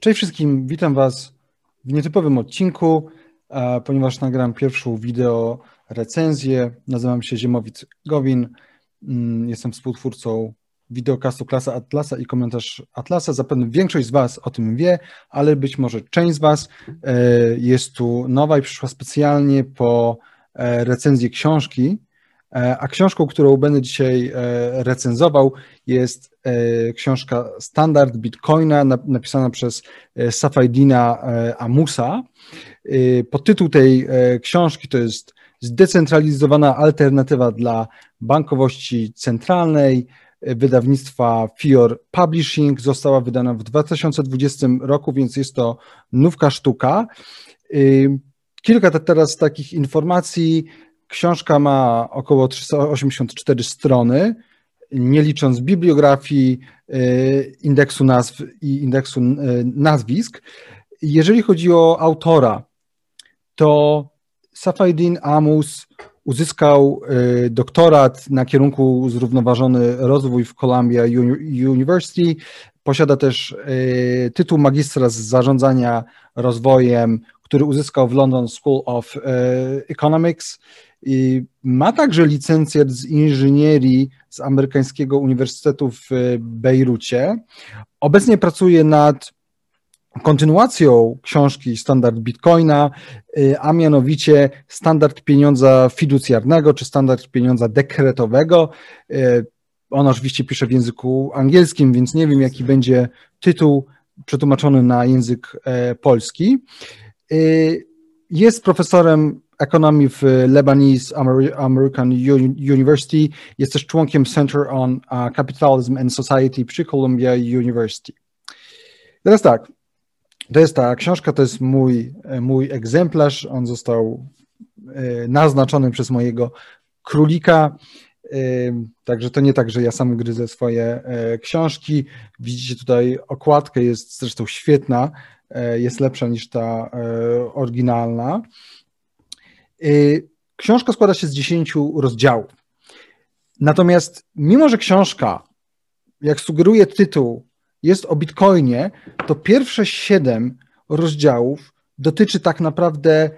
Cześć wszystkim, witam Was w nietypowym odcinku, ponieważ nagram pierwszą wideo recenzję. Nazywam się Ziemowit Gowin, mm, jestem współtwórcą wideokastu Klasa Atlasa i komentarz Atlasa. Zapewne większość z Was o tym wie, ale być może część z Was e, jest tu nowa i przyszła specjalnie po e, recenzję książki, a książką, którą będę dzisiaj e, recenzował, jest e, książka Standard Bitcoina, napisana przez Safajdina Amusa. Podtytuł tej książki to jest Zdecentralizowana alternatywa dla bankowości centralnej wydawnictwa Fior Publishing. Została wydana w 2020 roku, więc jest to nówka sztuka. Kilka teraz takich informacji. Książka ma około 384 strony, nie licząc bibliografii, y, indeksu nazw i indeksu y, nazwisk. Jeżeli chodzi o autora, to Safajdin Amus uzyskał y, doktorat na kierunku zrównoważony rozwój w Columbia University. Posiada też tytuł magistra z zarządzania rozwojem, który uzyskał w London School of Economics ma także licencję z inżynierii z amerykańskiego uniwersytetu w Bejrucie. Obecnie pracuje nad kontynuacją książki Standard Bitcoina, y, a mianowicie Standard Pieniądza Fiducjarnego czy Standard Pieniądza Dekretowego. Y, on oczywiście pisze w języku angielskim, więc nie wiem, jaki będzie tytuł przetłumaczony na język e, polski. Jest profesorem ekonomii w Lebanese American University. Jest też członkiem Center on Capitalism and Society przy Columbia University. Teraz tak, to jest ta książka, to jest mój, mój egzemplarz. On został e, naznaczony przez mojego królika. E, także to nie tak, że ja sam gryzę swoje e, książki. Widzicie tutaj okładkę, jest zresztą świetna, jest lepsza niż ta oryginalna. Y, książka składa się z 10 rozdziałów. Natomiast mimo, że książka, jak sugeruje tytuł, jest o Bitcoinie, to pierwsze 7 rozdziałów dotyczy tak naprawdę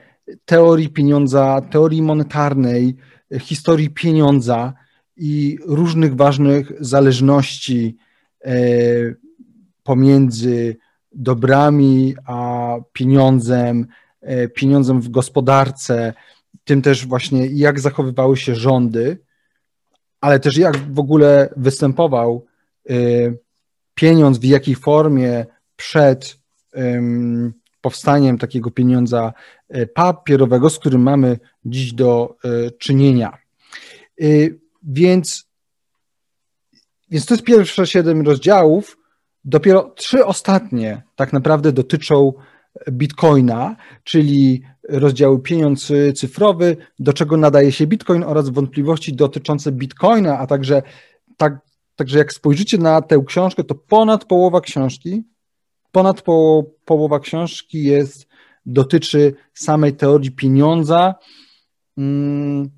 teorii pieniądza, teorii monetarnej, historii pieniądza i różnych ważnych zależności e, pomiędzy dobrami a pieniądzem, e, pieniądzem w gospodarce, tym też właśnie jak zachowywały się rządy, ale też jak w ogóle występował y, pieniądz, w jakiej formie przed powstaniem takiego pieniądza y, papierowego, z którym mamy dziś do y, czynienia. Więc, więc to jest pierwsze siedem rozdziałów. Dopiero trzy ostatnie tak naprawdę dotyczą Bitcoina, czyli rozdziały pieniądz cyfrowy, do czego nadaje się Bitcoin oraz wątpliwości dotyczące Bitcoina, a także tak, także jak spojrzycie na tę książkę, to ponad połowa książki, ponad po, połowa książki jest, dotyczy samej teorii pieniądza, mm,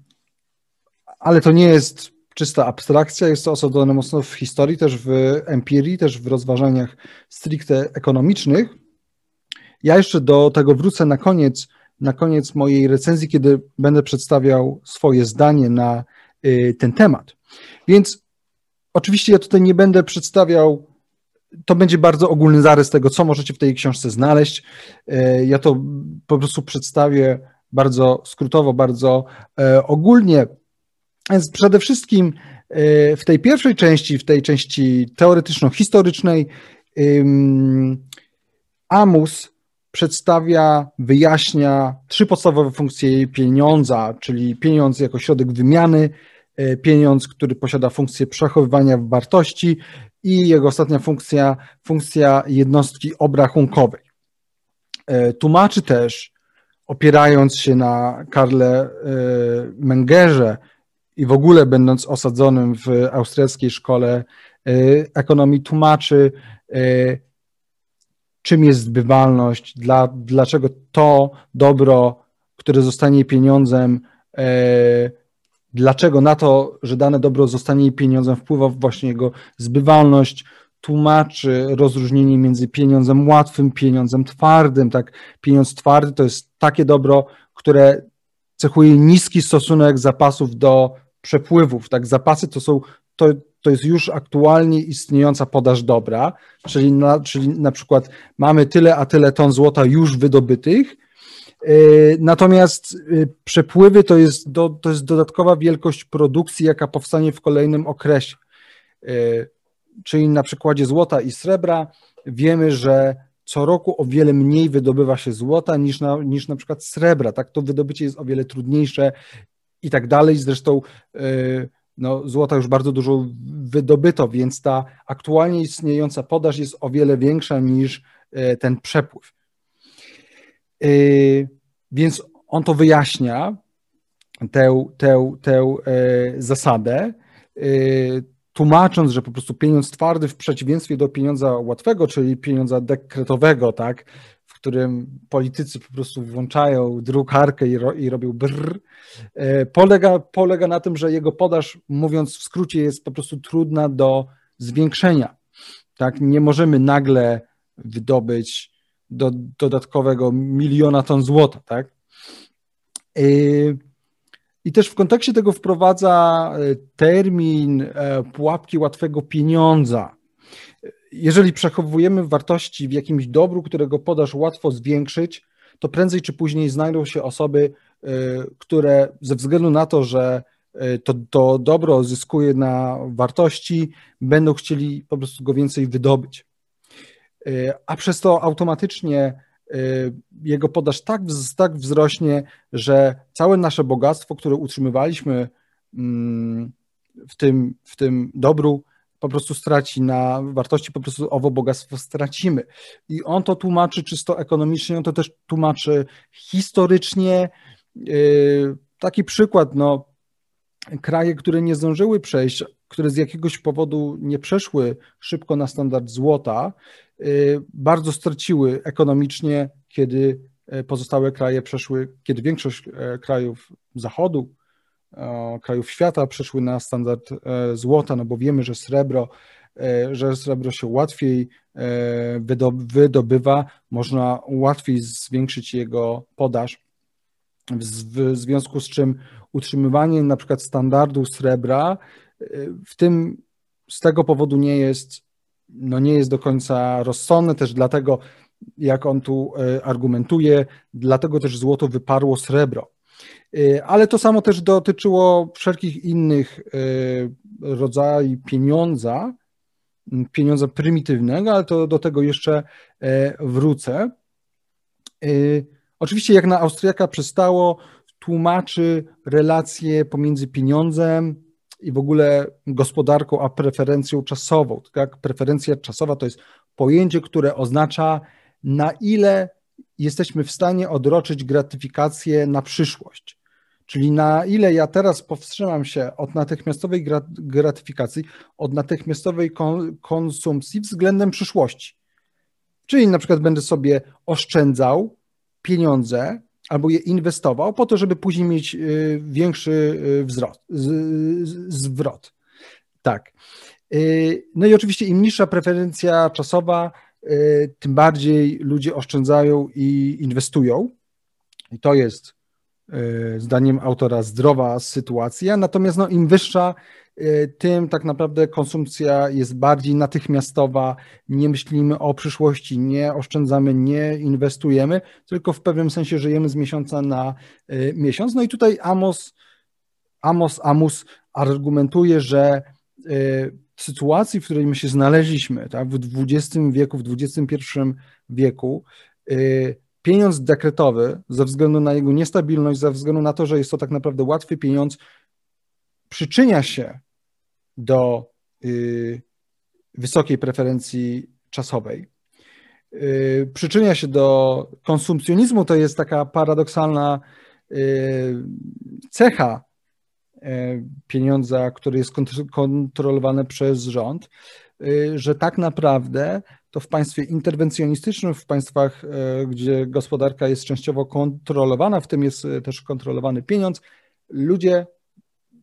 ale to nie jest czysta abstrakcja, jest to osadzone mocno w historii, też w empirii, też w rozważaniach stricte ekonomicznych. Ja jeszcze do tego wrócę na koniec, na koniec mojej recenzji, kiedy będę przedstawiał swoje zdanie na y, ten temat. Więc oczywiście ja tutaj nie będę przedstawiał, to będzie bardzo ogólny zarys tego, co możecie w tej książce znaleźć. Y, ja to po prostu przedstawię bardzo skrótowo, bardzo e, ogólnie. Więc przede wszystkim e, w tej pierwszej części, w tej części teoretyczno-historycznej, Amus przedstawia, wyjaśnia trzy podstawowe funkcje pieniądza, czyli pieniądz jako środek wymiany, e, pieniądz, który posiada funkcję przechowywania wartości i jego ostatnia funkcja, funkcja jednostki obrachunkowej. E, tłumaczy też, opierając się na Karle e, Mengerze i w ogóle będąc osadzonym w austriackiej szkole ekonomii, tłumaczy czym jest zbywalność, dla, dlaczego to dobro, które zostanie pieniądzem, e, dlaczego na to, że dane dobro zostanie pieniądzem, wpływa właśnie jego zbywalność. tłumaczy rozróżnienie między pieniądzem łatwym, pieniądzem twardym. Tak? Pieniądz twardy to jest takie dobro, które cechuje niski stosunek zapasów do przepływów. Tak? Zapasy to są to, to jest już aktualnie istniejąca podaż dobra, czyli na, czyli na przykład mamy tyle a tyle ton złota już wydobytych, yy, natomiast yy, przepływy to jest, do, to jest dodatkowa wielkość produkcji, jaka powstanie w kolejnym okresie. Yy, czyli na przykładzie złota i srebra wiemy, że co roku o wiele mniej wydobywa się złota niż na, niż na przykład srebra. Tak, to wydobycie jest o wiele trudniejsze i tak dalej. Zresztą no, złota już bardzo dużo wydobyto, więc ta aktualnie istniejąca podaż jest o wiele większa niż e, ten przepływ. E, więc on to wyjaśnia, tę, tę, tę e, zasadę, tłumacząc, że po prostu pieniądz twardy w przeciwieństwie do pieniądza łatwego, czyli pieniądza dekretowego, tak, którym politycy po prostu włączają drukarkę i, ro, i robią brr, e, polega, polega na tym, że jego podaż, mówiąc w skrócie, jest po prostu trudna do zwiększenia. Tak, nie możemy nagle wydobyć do, dodatkowego miliona ton złota, tak? E, I też w kontekście tego wprowadza e, termin pułapki łatwego pieniądza jeżeli przechowujemy wartości w jakimś dobru, którego podaż łatwo zwiększyć, to prędzej czy później znajdą się osoby, y, które ze względu na to, że y, to, to dobro zyskuje na wartości, będą chcieli po prostu go więcej wydobyć. Y, a przez to automatycznie jego podaż tak, tak wzrośnie, że całe nasze bogactwo, które utrzymywaliśmy mm, w tym, w tym dobru, po prostu straci na wartości, po prostu owo bogactwo stracimy. I on to tłumaczy czysto ekonomicznie, on to też tłumaczy historycznie. Yy, taki przykład, no, kraje, które nie zdążyły przejść, które z jakiegoś powodu nie przeszły szybko na standard złota, yy, bardzo straciły ekonomicznie, kiedy yy, pozostałe kraje przeszły, kiedy większość krajów Zachodu krajów świata przeszły na standard e, złota, no bo wiemy, że srebro, e, że srebro się łatwiej e, wydobywa, można łatwiej zwiększyć jego podaż, w związku z czym utrzymywanie na przykład standardu srebra w tym z tego powodu nie jest, no nie jest do końca rozsądne, też dlatego, jak on tu argumentuje, dlatego też złoto wyparło srebro. Y, ale to samo też dotyczyło wszelkich innych y, rodzajów pieniądza, pieniądza prymitywnego, ale to do tego jeszcze e, wrócę. Y, oczywiście, jak na Austriaka przystało, tłumaczy relacje pomiędzy pieniądzem i w ogóle gospodarką, a preferencją czasową. Tak? Preferencja czasowa to jest pojęcie, które oznacza, na ile jesteśmy w stanie odroczyć gratyfikację na przyszłość. Czyli na ile ja teraz powstrzymam się od natychmiastowej gratyfikacji, od natychmiastowej konsumpcji względem przyszłości. Czyli na przykład będę sobie oszczędzał pieniądze albo je inwestował po to, żeby później mieć y, większy y, wzrost, zwrot. Tak. Y, no i oczywiście im niższa preferencja czasowa, tym bardziej ludzie oszczędzają i inwestują. I to jest E, zdaniem autora zdrowa sytuacja, natomiast no, im wyższa, e, tym tak naprawdę konsumpcja jest bardziej natychmiastowa, nie myślimy o przyszłości, nie oszczędzamy, nie inwestujemy, tylko w pewnym sensie żyjemy z miesiąca na miesiąc. No i tutaj Amos, Amos Amus argumentuje, że sytuacji, w której my się znaleźliśmy, tak, w XX wieku, w XXI wieku, pieniądz dekretowy, ze względu na jego niestabilność, ze względu na to, że jest to tak naprawdę łatwy pieniądz, przyczynia się do y, wysokiej preferencji czasowej. Y, przyczynia się do konsumpcjonizmu, to jest taka paradoksalna y, cecha pieniądza, który jest kontrolowany przez rząd, że tak naprawdę to w państwie interwencjonistycznym, w państwach, e, gdzie gospodarka jest częściowo kontrolowana, w tym jest e, też kontrolowany pieniądz, ludzie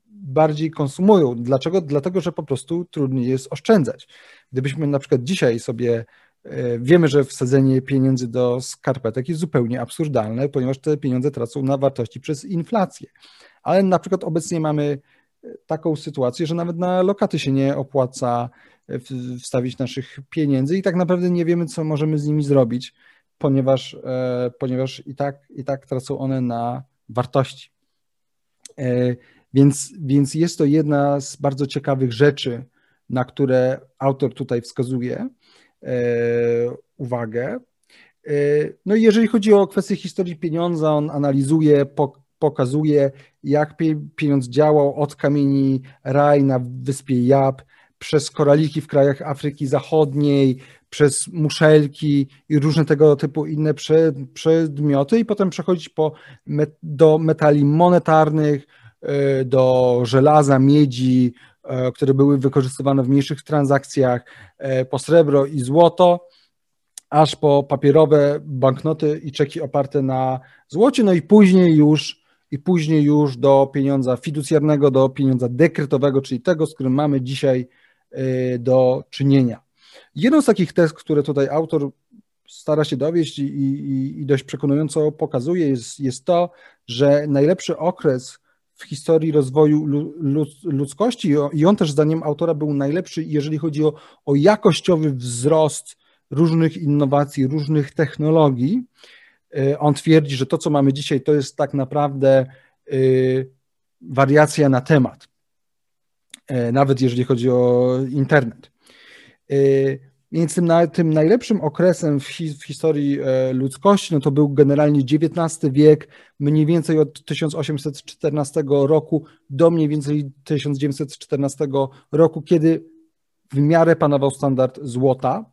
bardziej konsumują. Dlaczego? Dlatego, że po prostu trudniej jest oszczędzać. Gdybyśmy na przykład dzisiaj sobie e, Wiemy, że wsadzenie pieniędzy do skarpetek jest zupełnie absurdalne, ponieważ te pieniądze tracą na wartości przez inflację. Ale na przykład obecnie mamy taką sytuację, że nawet na lokaty się nie opłaca wstawić naszych pieniędzy i tak naprawdę nie wiemy, co możemy z nimi zrobić, ponieważ, e, ponieważ i, tak, i tak tracą one na wartości. E, więc, więc jest to jedna z bardzo ciekawych rzeczy, na które autor tutaj wskazuje e, uwagę. No i jeżeli chodzi o kwestię historii pieniądza, on analizuje, pokazuje, jak pieniądz działał od kamieni Raj na wyspie Jab, przez koraliki w krajach Afryki Zachodniej, przez muszelki i różne tego typu inne przedmioty i potem przechodzić po, do metali monetarnych, e, do żelaza, miedzi, e, które były wykorzystywane w mniejszych transakcjach, e, po srebro i złoto, aż po papierowe banknoty i czeki oparte na złocie, no i później już i później już do pieniądza fiducjarnego, do pieniądza dekretowego, czyli tego, z którym mamy dzisiaj y, do czynienia. Jedną z takich test, które tutaj autor stara się dowieść i, i, i dość przekonująco pokazuje, jest, jest to, że najlepszy okres w historii rozwoju ludzkości i on też zdaniem autora był najlepszy, jeżeli chodzi o, o jakościowy wzrost różnych innowacji, różnych technologii, on twierdzi, że to, co mamy dzisiaj, to jest tak naprawdę y, wariacja na temat, y, nawet jeżeli chodzi o internet. Więc tym, tym najlepszym okresem w, w, historii ludzkości no to był generalnie XIX wiek, mniej więcej od 1814 roku do mniej więcej 1914 roku, kiedy w miarę panował standard złota.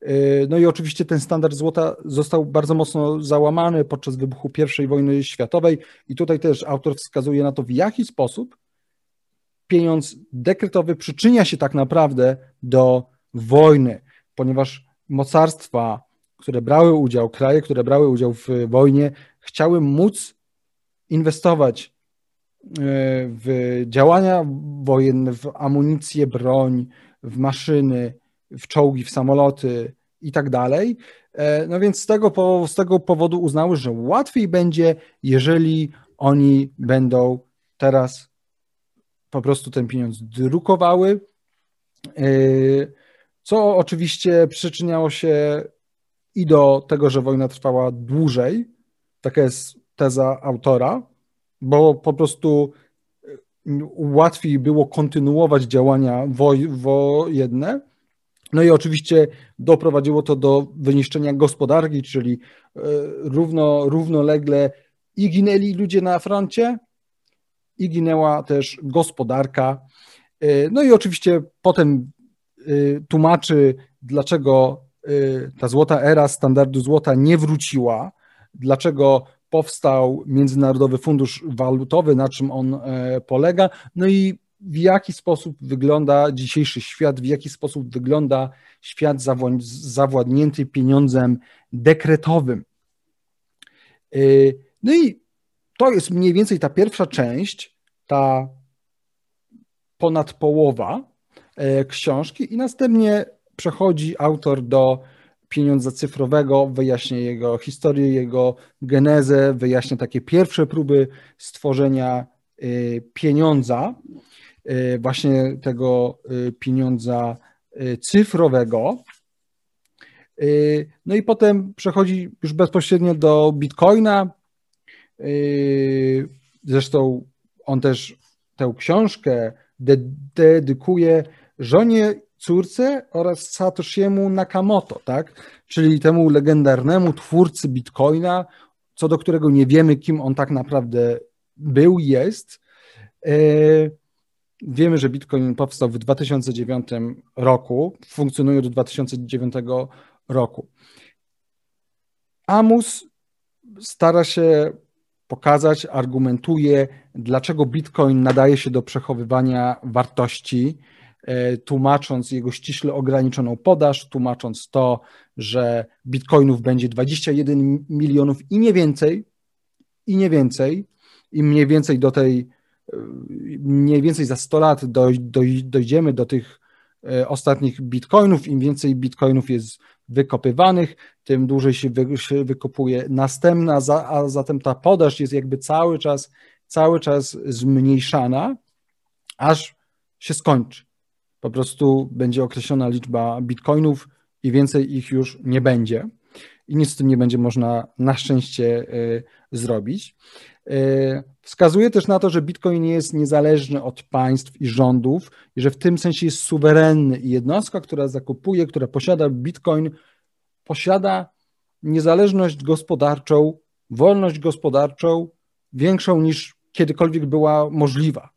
E, no i oczywiście ten standard złota został bardzo mocno załamany podczas wybuchu I wojny światowej. I tutaj też autor wskazuje na to, w jaki sposób pieniądz dekretowy przyczynia się tak naprawdę do wojny, ponieważ mocarstwa, które brały udział, kraje, które brały udział w wojnie, chciały móc inwestować e, w działania wojenne, w amunicję, broń, w maszyny, w czołgi, w samoloty i tak dalej. E, no więc z tego, z tego powodu uznały, że łatwiej będzie, jeżeli oni będą teraz po prostu ten pieniądz drukowały, e, co oczywiście przyczyniało się i do tego, że wojna trwała dłużej. Taka jest teza autora, bo po prostu łatwiej było kontynuować działania woj wojenne, no i oczywiście doprowadziło to do wyniszczenia gospodarki, czyli e, równo, równolegle i ginęli ludzie na froncie, i ginęła też gospodarka. E, no i oczywiście potem e, tłumaczy, dlaczego ta złota era standardu złota nie wróciła, dlaczego powstał Międzynarodowy Fundusz Walutowy, na czym on polega. No i w jaki sposób wygląda dzisiejszy świat, w jaki sposób wygląda świat zawładnięty pieniądzem dekretowym. Y, no i to jest mniej więcej ta pierwsza część, ta ponad połowa e, książki, i następnie przechodzi autor do pieniądza cyfrowego, wyjaśnia jego historię, jego genezę, wyjaśnia takie pierwsze próby stworzenia y, pieniądza. Y, właśnie tego y, pieniądza y, cyfrowego. No i potem przechodzi już bezpośrednio do Bitcoina. Zresztą on też tę książkę dedykuje żonie, córce oraz Satoshiemu Nakamoto, tak? czyli temu legendarnemu twórcy Bitcoina, co do którego nie wiemy, kim on tak naprawdę był, jest. Wiemy, że Bitcoin powstał w 2009 roku, funkcjonuje do 2009 roku. Amus stara się pokazać, argumentuje, dlaczego Bitcoin nadaje się do przechowywania wartości, e, tłumacząc jego ściśle ograniczoną podaż, tłumacząc to, że bitcoinów będzie 21 milionów i nie więcej, i nie więcej, i mniej więcej do tej mniej więcej za 100 lat doj, doj, dojdziemy do tych ostatnich bitcoinów. Im więcej bitcoinów jest wykopywanych, tym dłużej się, wy, się wykopuje następna, a zatem ta podaż jest jakby cały czas, cały czas zmniejszana, aż się skończy. Po prostu będzie określona liczba bitcoinów i więcej ich już nie będzie. I nic z tym nie będzie można na szczęście y, zrobić. Y, wskazuje też na to, że Bitcoin nie jest niezależny od państw i rządów i że w tym sensie jest suwerenny i jednostka, która zakupuje, która posiada Bitcoin, posiada niezależność gospodarczą, wolność gospodarczą większą niż kiedykolwiek była możliwa.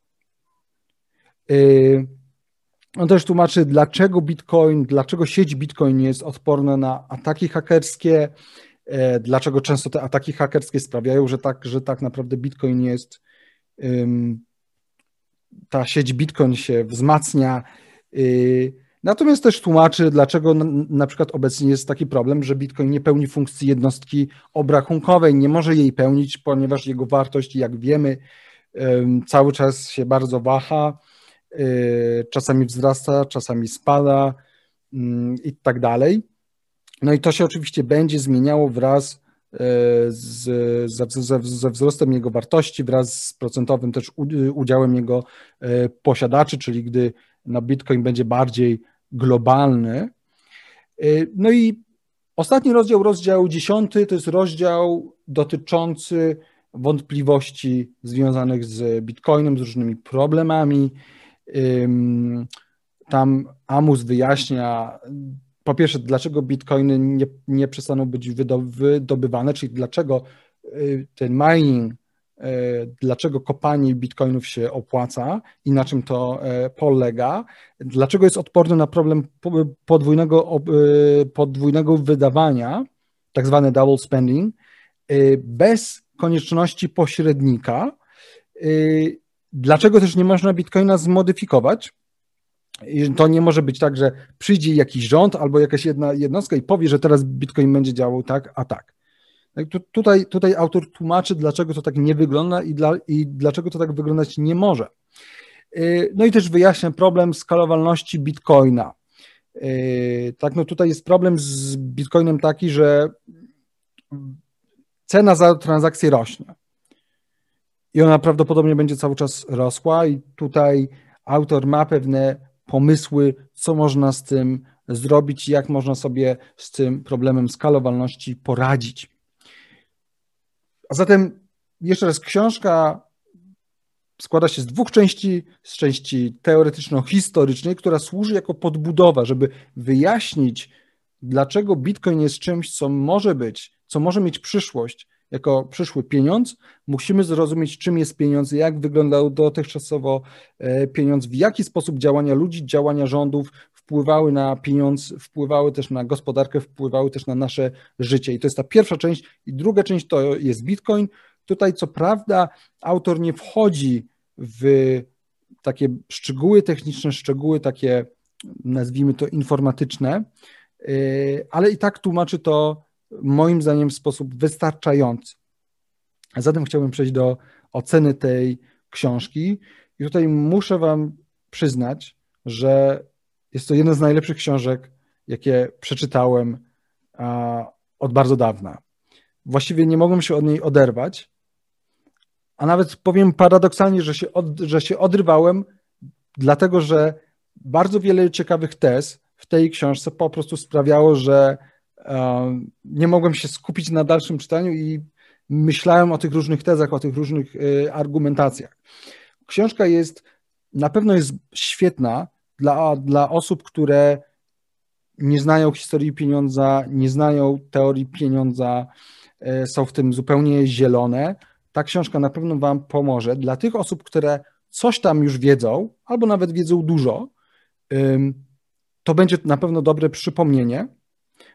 Y, on też tłumaczy, dlaczego Bitcoin, dlaczego sieć Bitcoin jest odporna na ataki hakerskie, dlaczego często te ataki hakerskie sprawiają, że tak, że tak naprawdę Bitcoin jest, ta sieć Bitcoin się wzmacnia. Y, natomiast też tłumaczy, dlaczego na, przykład obecnie jest taki problem, że Bitcoin nie pełni funkcji jednostki obrachunkowej, nie może jej pełnić, ponieważ jego wartość, jak wiemy, cały czas się bardzo waha Y, czasami wzrasta, czasami spada i tak dalej. No i to się oczywiście będzie zmieniało wraz y, z, ze, ze wzrostem jego wartości, wraz z procentowym też udziałem jego y, posiadaczy, czyli gdy na Bitcoin będzie bardziej globalny. No i ostatni rozdział, rozdział dziesiąty, to jest rozdział dotyczący wątpliwości związanych z Bitcoinem, z różnymi problemami, tam Amus wyjaśnia, po pierwsze, dlaczego bitcoiny nie, nie przestaną być wydobywane, czyli dlaczego y, ten mining, y, dlaczego kopanie bitcoinów się opłaca i na czym to e, polega, dlaczego jest odporny na problem podwójnego, y, podwójnego wydawania, tak zwane double spending, bez konieczności pośrednika? Dlaczego też nie można Bitcoina zmodyfikować? To nie może być tak, że przyjdzie jakiś rząd albo jakaś jedna jednostka i powie, że teraz Bitcoin będzie działał tak, a tak. tak tutaj, tutaj autor tłumaczy, dlaczego to tak nie wygląda i, dla, i dlaczego to tak wyglądać nie może. Y, no i też wyjaśnia problem skalowalności Bitcoina. Y, tak, no tutaj jest problem z Bitcoinem taki, że cena za transakcję rośnie i ona prawdopodobnie będzie cały czas rosła i tutaj autor ma pewne pomysły, co można z tym zrobić, jak można sobie z tym problemem skalowalności poradzić. A zatem jeszcze raz książka składa się z dwóch części, z części teoretyczno-historycznej, która służy jako podbudowa, żeby wyjaśnić, dlaczego Bitcoin jest czymś, co może być, co może mieć przyszłość, jako przyszły pieniądz, musimy zrozumieć, czym jest pieniądz, jak wyglądał dotychczasowo e, pieniądz, w jaki sposób działania ludzi, działania rządów wpływały na pieniądz, wpływały też na gospodarkę, wpływały też na nasze życie. I to jest ta pierwsza część. I druga część to jest Bitcoin. Tutaj, co prawda, autor nie wchodzi w takie szczegóły techniczne, szczegóły takie, nazwijmy to informatyczne, e, ale i tak tłumaczy to moim zdaniem w sposób wystarczający. A zatem chciałbym przejść do oceny tej książki i tutaj muszę Wam przyznać, że jest to jedna z najlepszych książek, jakie przeczytałem od bardzo dawna. Właściwie nie mogłem się od niej oderwać, a nawet powiem paradoksalnie, że się, od, że się odrywałem, dlatego że bardzo wiele ciekawych tez w tej książce po prostu sprawiało, że nie mogłem się skupić na dalszym czytaniu i myślałem o tych różnych tezach, o tych różnych y, argumentacjach. Książka jest, na pewno jest świetna dla, dla osób, które nie znają historii pieniądza, nie znają teorii pieniądza, y, są w tym zupełnie zielone. Ta książka na pewno Wam pomoże. Dla tych osób, które coś tam już wiedzą, albo nawet wiedzą dużo, to będzie na pewno dobre przypomnienie.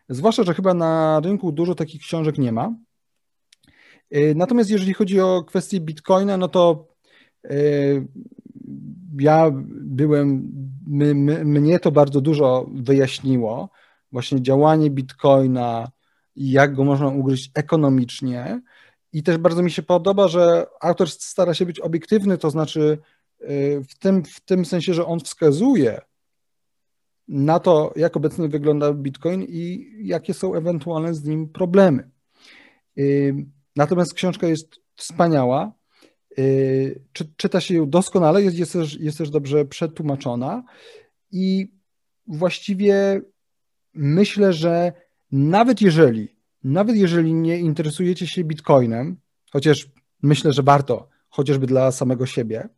Zwłaszcza, że chyba na rynku dużo takich książek nie ma. Y, natomiast jeżeli chodzi o kwestię Bitcoina, no to y, ja byłem, my, my, mnie to bardzo dużo wyjaśniło, właśnie działanie Bitcoina i jak go można ugryźć ekonomicznie. I też bardzo mi się podoba, że autor stara się być obiektywny, to znaczy w tym, w tym sensie, że on wskazuje na to, jak obecnie wygląda Bitcoin i jakie są ewentualne z nim problemy. Natomiast książka jest wspaniała. Czy, czyta się ją doskonale, jest, jest, też, jest też dobrze przetłumaczona i właściwie myślę, że nawet jeżeli, nawet jeżeli nie interesujecie się Bitcoinem, chociaż myślę, że warto, chociażby dla samego siebie,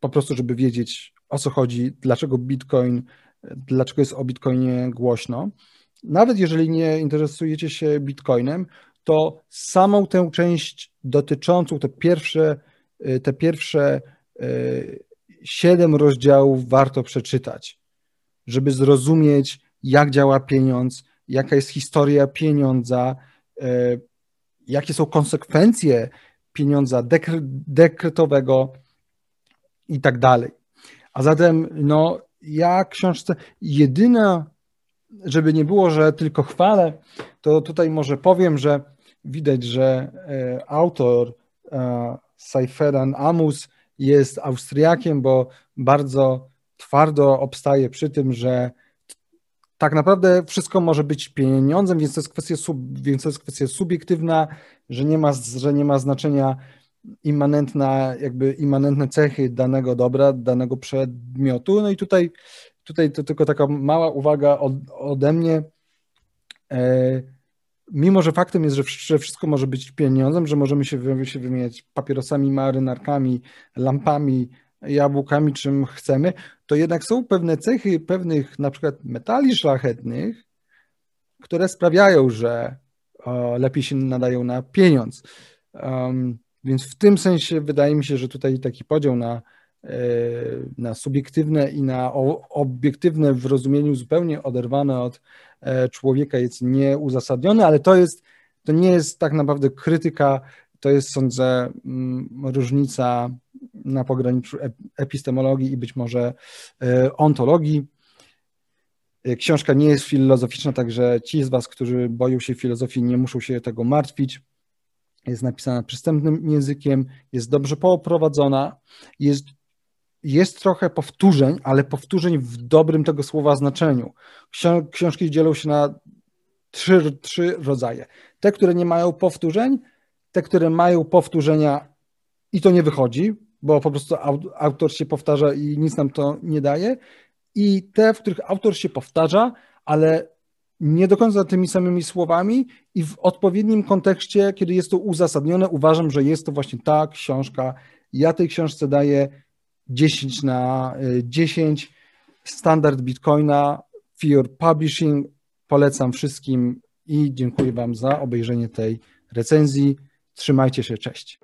po prostu, żeby wiedzieć o co chodzi, dlaczego Bitcoin, dlaczego jest o Bitcoinie głośno. Nawet jeżeli nie interesujecie się Bitcoinem, to samą tę część dotyczącą, te pierwsze, te pierwsze siedem rozdziałów warto przeczytać, żeby zrozumieć, jak działa pieniądz, jaka jest historia pieniądza, jakie są konsekwencje pieniądza dekretowego i tak dalej. A zatem, no, ja książce, jedyna, żeby nie było, że tylko chwalę, to tutaj może powiem, że widać, że e, autor e, Seiferan Amus jest Austriakiem, bo bardzo twardo obstaje przy tym, że tak naprawdę wszystko może być pieniądzem, więc to jest kwestia, więc to jest kwestia subiektywna, że nie ma, że nie ma znaczenia immanentna, jakby immanentne cechy danego dobra, danego przedmiotu. No i tutaj, tutaj to tylko taka mała uwaga od, ode mnie. E, mimo, że faktem jest, że, wszystko może być pieniądzem, że możemy się, się wymieniać papierosami, marynarkami, lampami, jabłkami, czym chcemy, to jednak są pewne cechy pewnych na przykład metali szlachetnych, które sprawiają, że o, lepiej się nadają na pieniądz. Um, więc w tym sensie wydaje mi się, że tutaj taki podział na, e, na subiektywne i na obiektywne w rozumieniu zupełnie oderwane od e, człowieka jest nieuzasadniony, ale to jest, to nie jest tak naprawdę krytyka, to jest sądzę mm, różnica na pograniczu epistemologii i być może e, ontologii. Książka nie jest filozoficzna, także ci z Was, którzy boją się filozofii, nie muszą się tego martwić jest napisana przystępnym językiem, jest dobrze poprowadzona, jest, jest trochę powtórzeń, ale powtórzeń w dobrym tego słowa znaczeniu. Książki dzielą się na trzy, trzy rodzaje. Te, które nie mają powtórzeń, te, które mają powtórzenia i to nie wychodzi, bo po prostu autor się powtarza i nic nam to nie daje, i te, w których autor się powtarza, ale nie do końca tymi samymi słowami i w odpowiednim kontekście, kiedy jest to uzasadnione, uważam, że jest to właśnie ta książka. Ja tej książce daję 10 na 10. Y, Standard Bitcoina, Fear Publishing. Polecam wszystkim i dziękuję Wam za obejrzenie tej recenzji. Trzymajcie się, cześć.